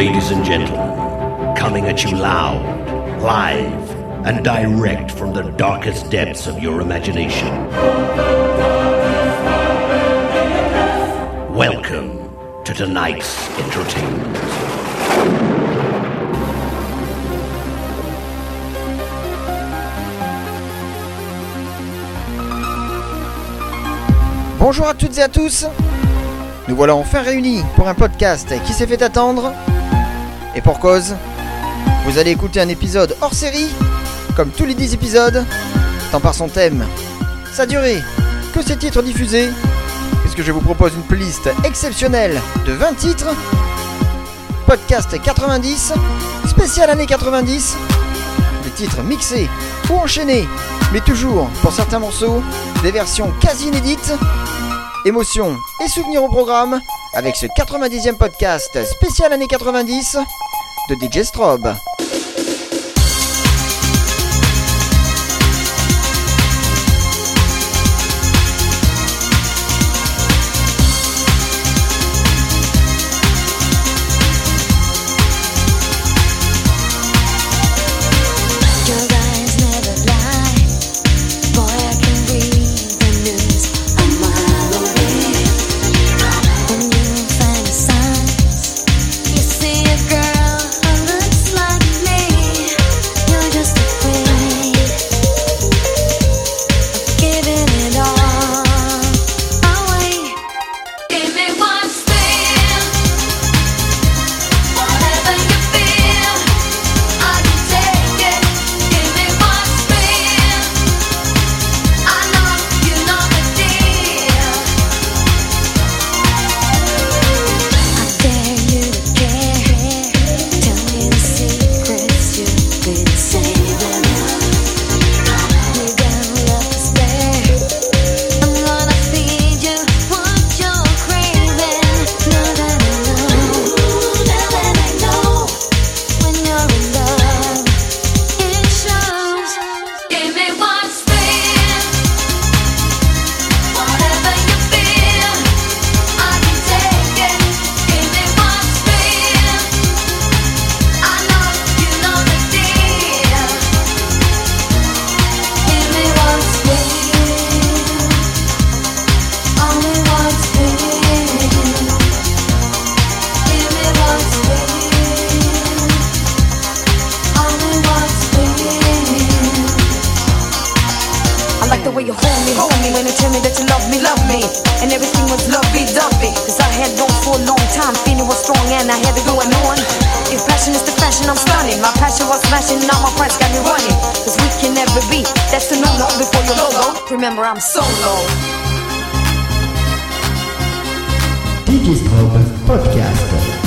ladies and gentlemen, coming at you loud, live, and direct from the darkest depths of your imagination. Welcome to tonight's entertainment. Bonjour à toutes et à tous. Nous voilà enfin réunis pour un podcast qui s'est fait attendre et pour cause, vous allez écouter un épisode hors série, comme tous les 10 épisodes, tant par son thème, sa durée, que ses titres diffusés, puisque je vous propose une playlist exceptionnelle de 20 titres, podcast 90, spécial année 90, des titres mixés ou enchaînés, mais toujours, pour certains morceaux, des versions quasi inédites émotions et souvenirs au programme avec ce 90e podcast spécial année 90 de DJ Strobe. Remember, I'm solo. Digital Podcast.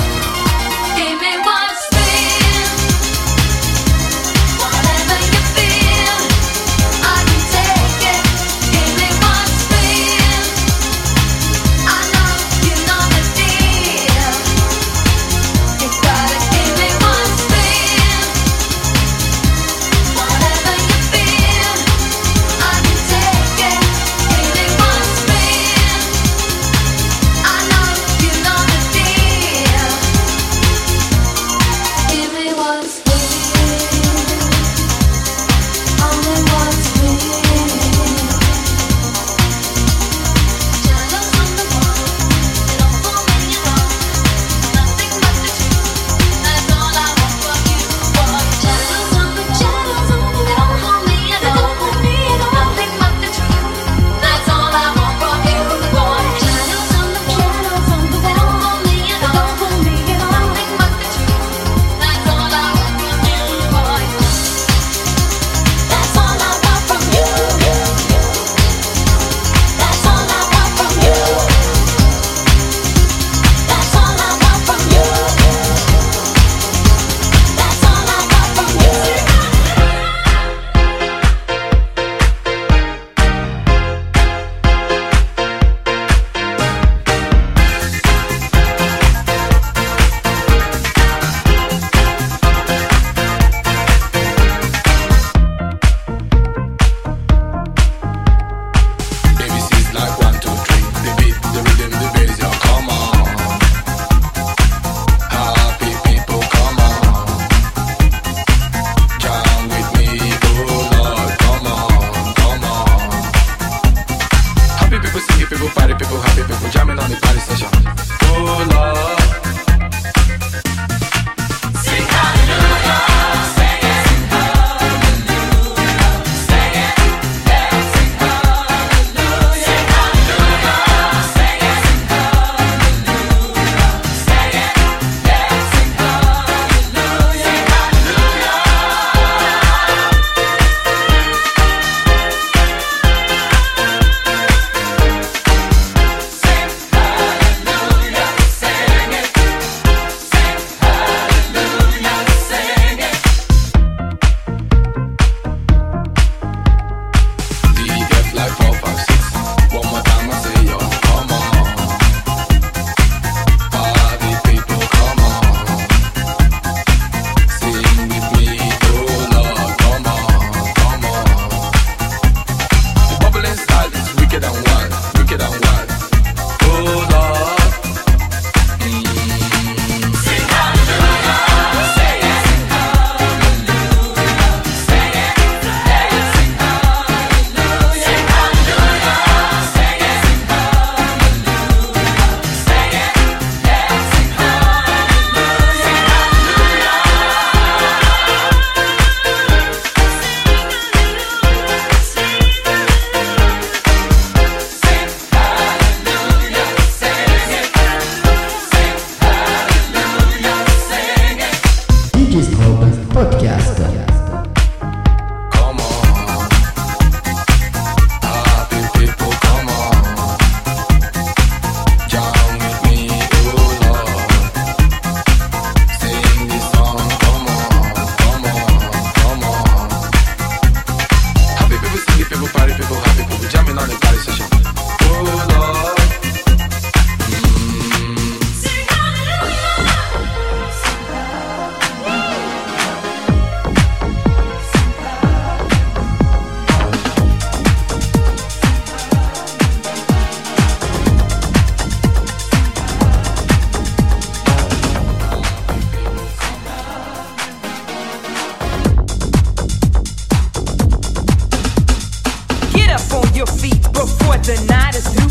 the night is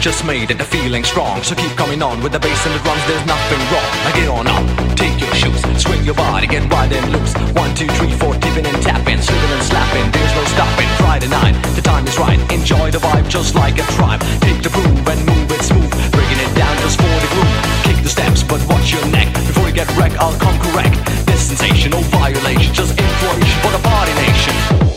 just made it, the feeling strong. So keep coming on with the bass and the drums, there's nothing wrong. Now get on up, take your shoes, swing your body, get right and loose. One, two, three, four, tipping and tapping, slipping and slapping, there's no stopping. Friday night, the time is right, enjoy the vibe just like a tribe. Take the groove and move it smooth, breaking it down just for the groove. Kick the steps, but watch your neck. Before you get wrecked, I'll come correct. This sensation, no violation, just inspiration for the party nation.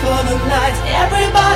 for the night. Everybody.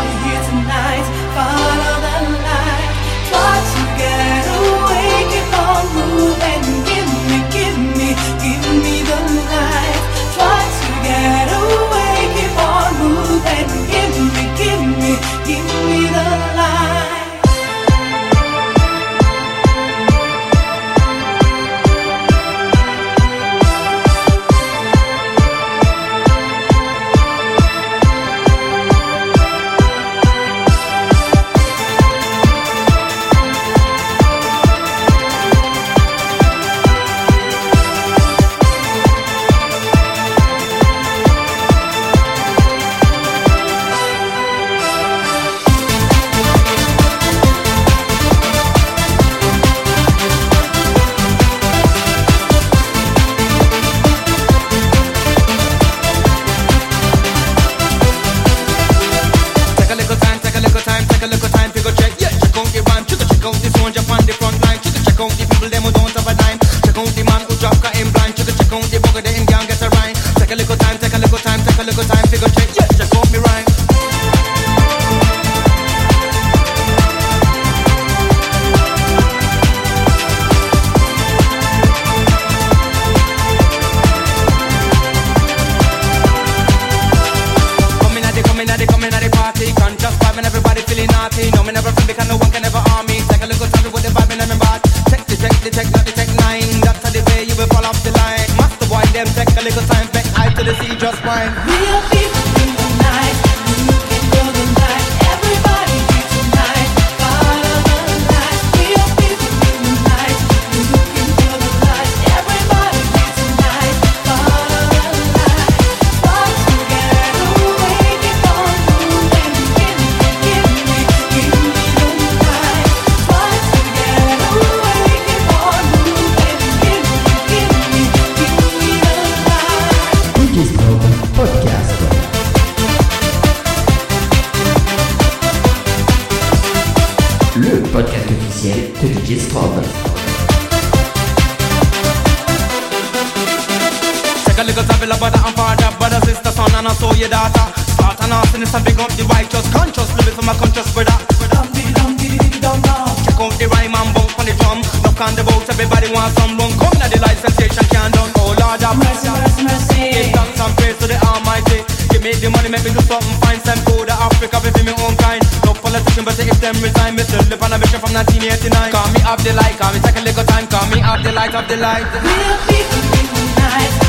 On the boat. Everybody wants some rum. Come now the light sensation can't done. Oh Lord have mercy, mercy, mercy. Give thanks and praise to the Almighty. Give me the money, make me do something fine. Send go to Africa, be me own kind. No politician, but if them resign, me still live on a mission from 1989. Call me up the light, call me take a little time, call me up the light, up the light. Real people, real nice.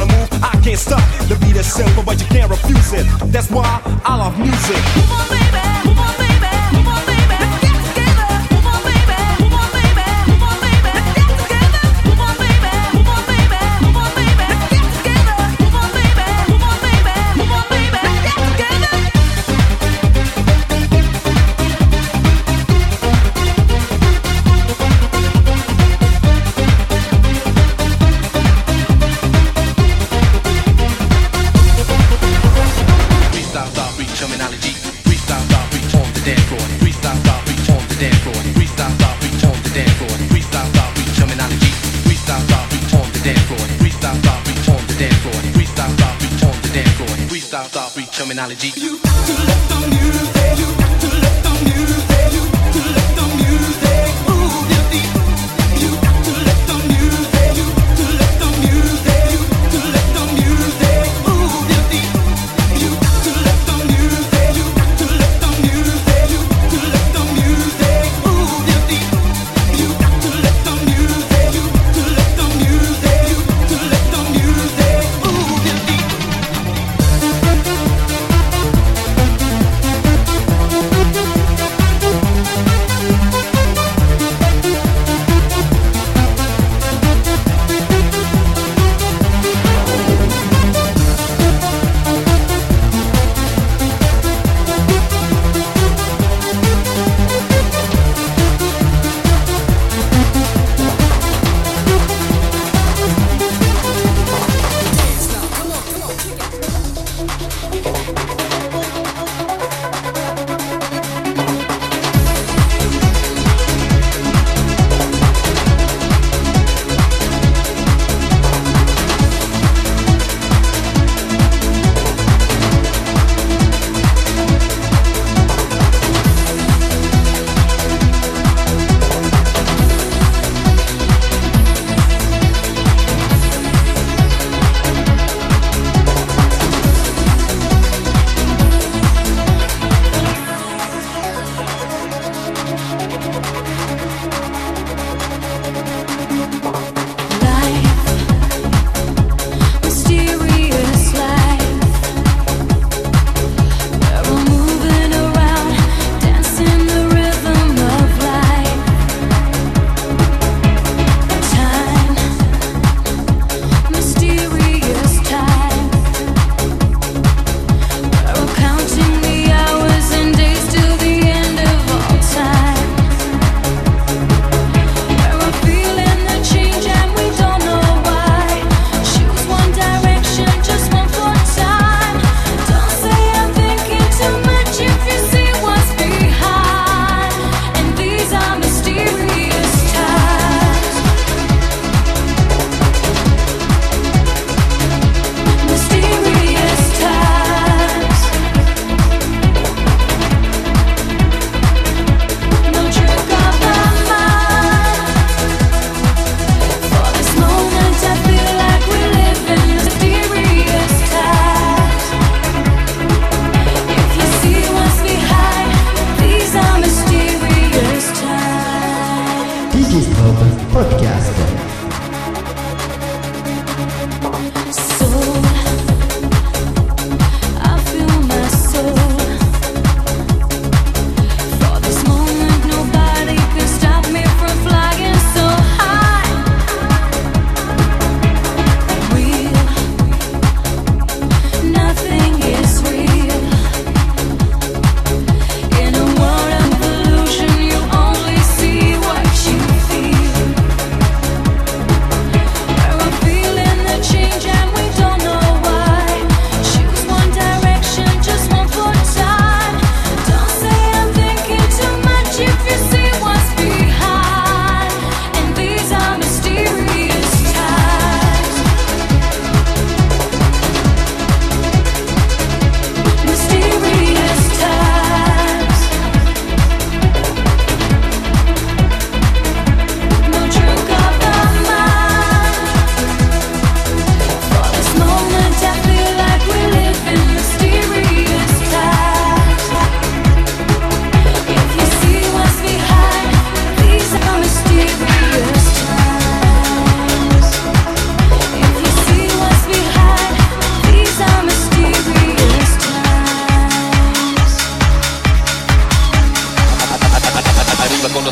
on the move, I can't stop. The beat is simple, but you can't refuse it. That's why I love music. Come on, baby. technology. You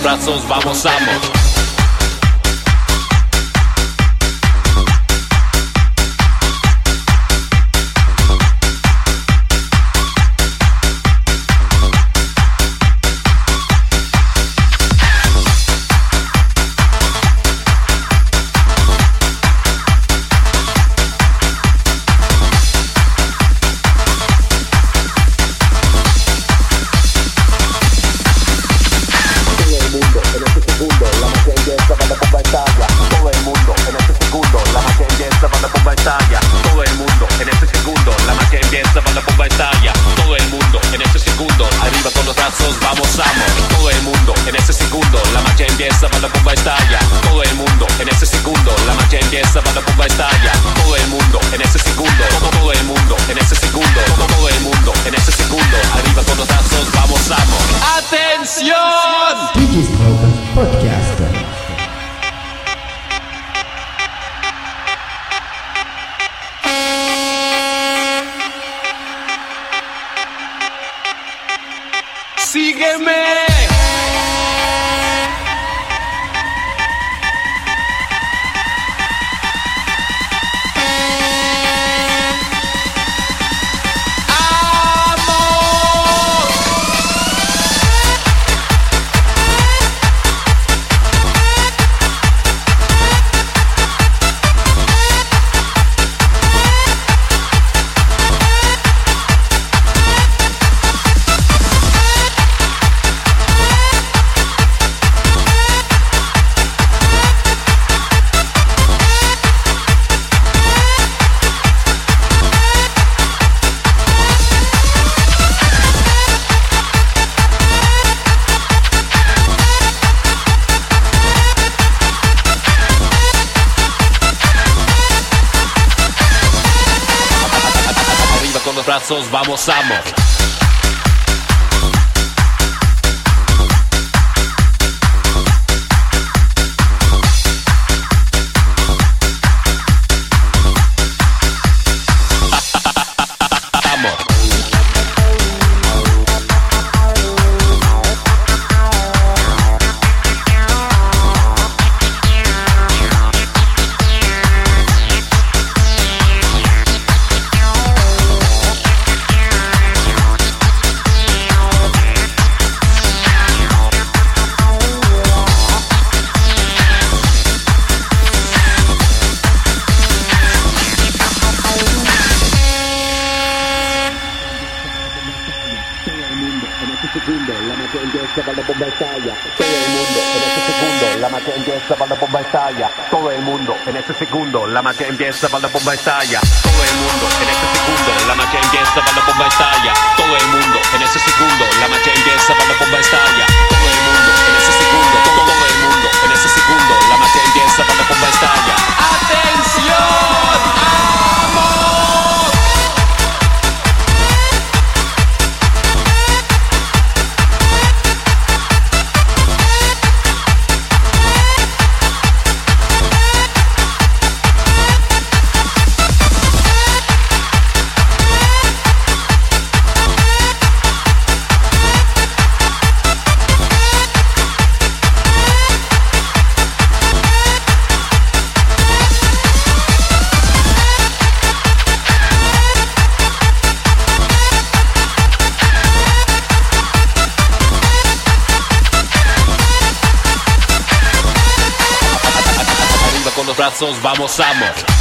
abraços, vamos, vamos. mundo, la magia empieza para la bomba estalla. Todo el mundo en el summer.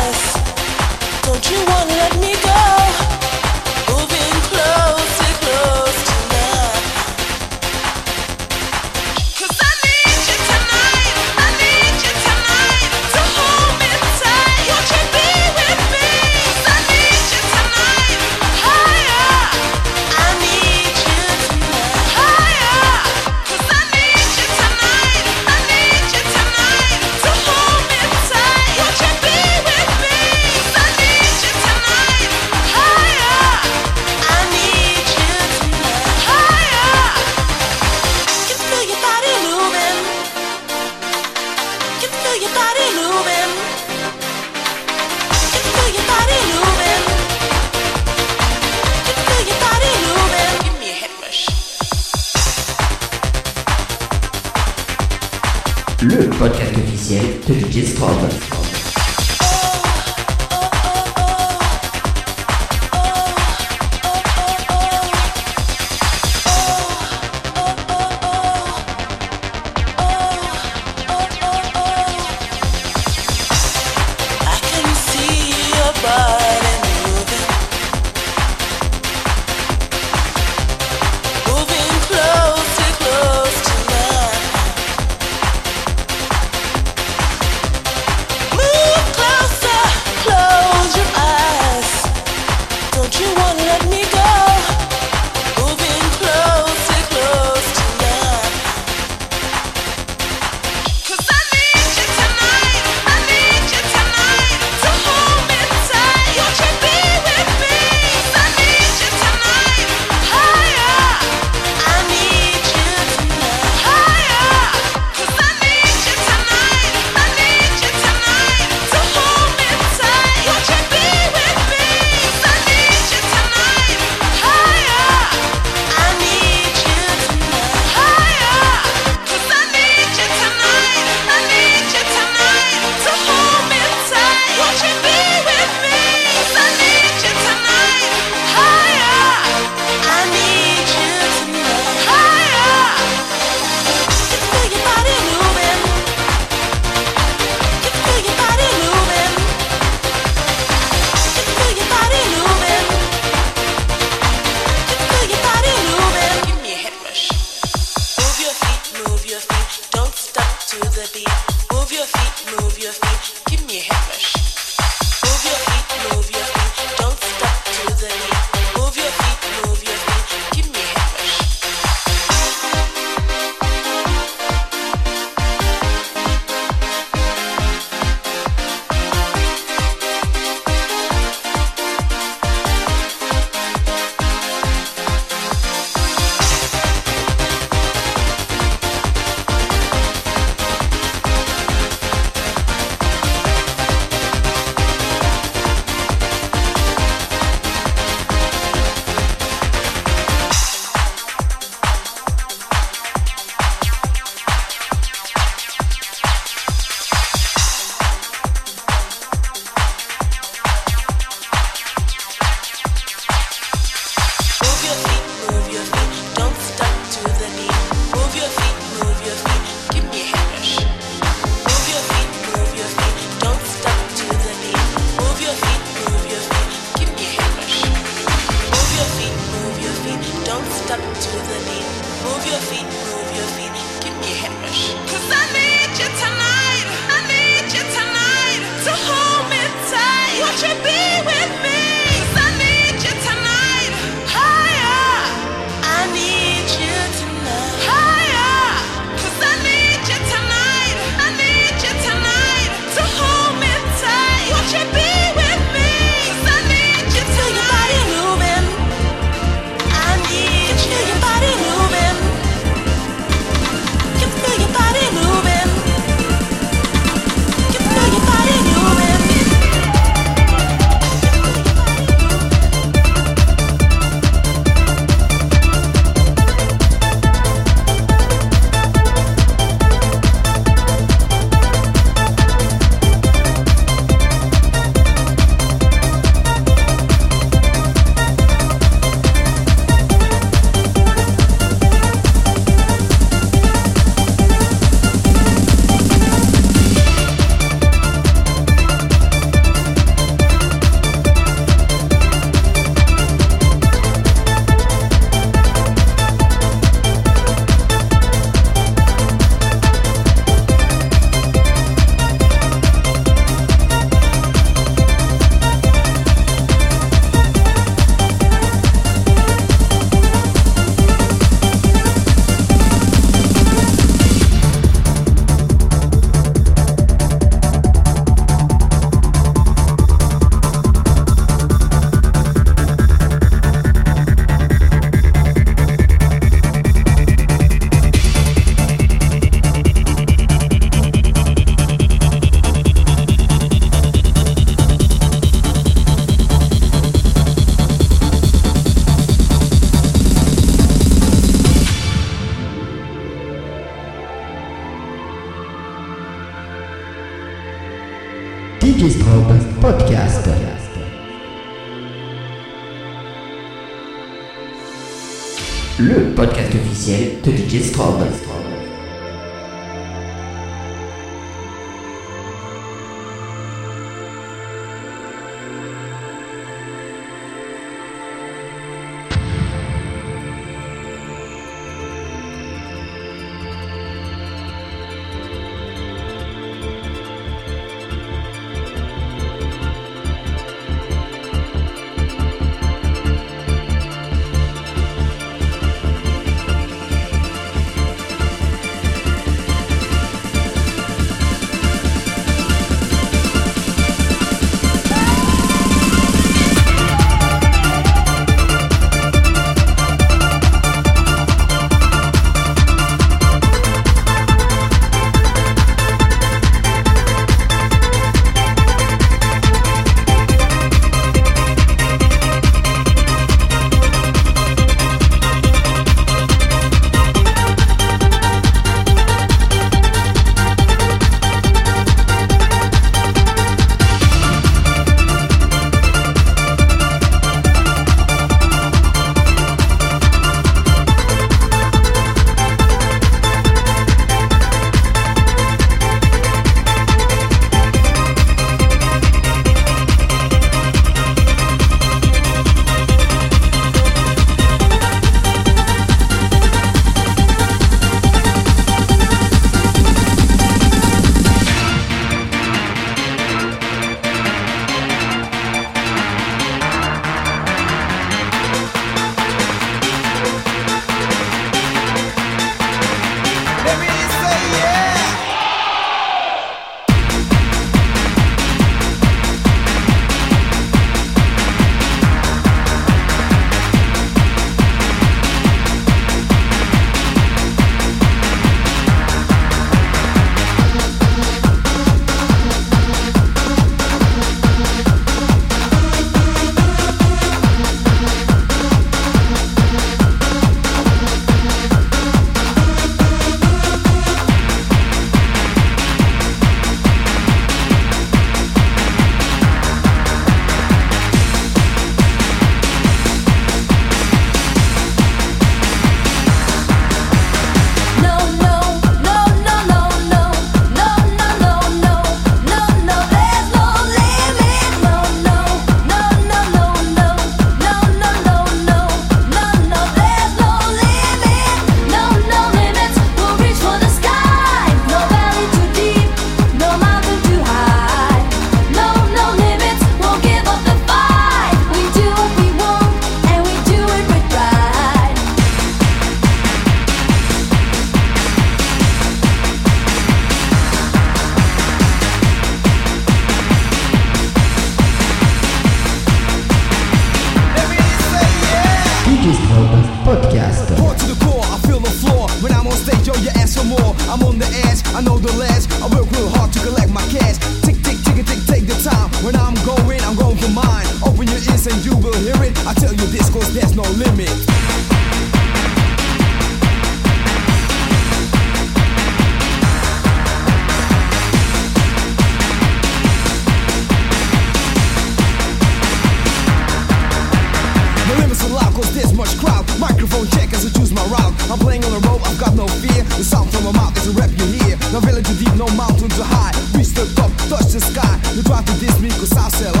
No village deep, no mountain too high. We stepped up, touch the sky. You try to diss me, cause I sell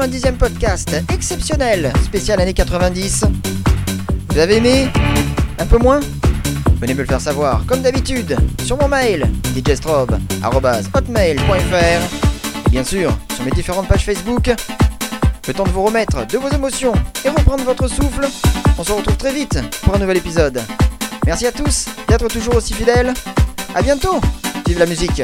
90e podcast exceptionnel, spécial année 90. Vous avez aimé? Un peu moins? Venez me le faire savoir, comme d'habitude, sur mon mail, djstrobe.hotmail.fr et bien sûr, sur mes différentes pages Facebook. Le temps de vous remettre de vos émotions et reprendre votre souffle. On se retrouve très vite pour un nouvel épisode. Merci à tous d'être toujours aussi fidèles. À bientôt Vive la musique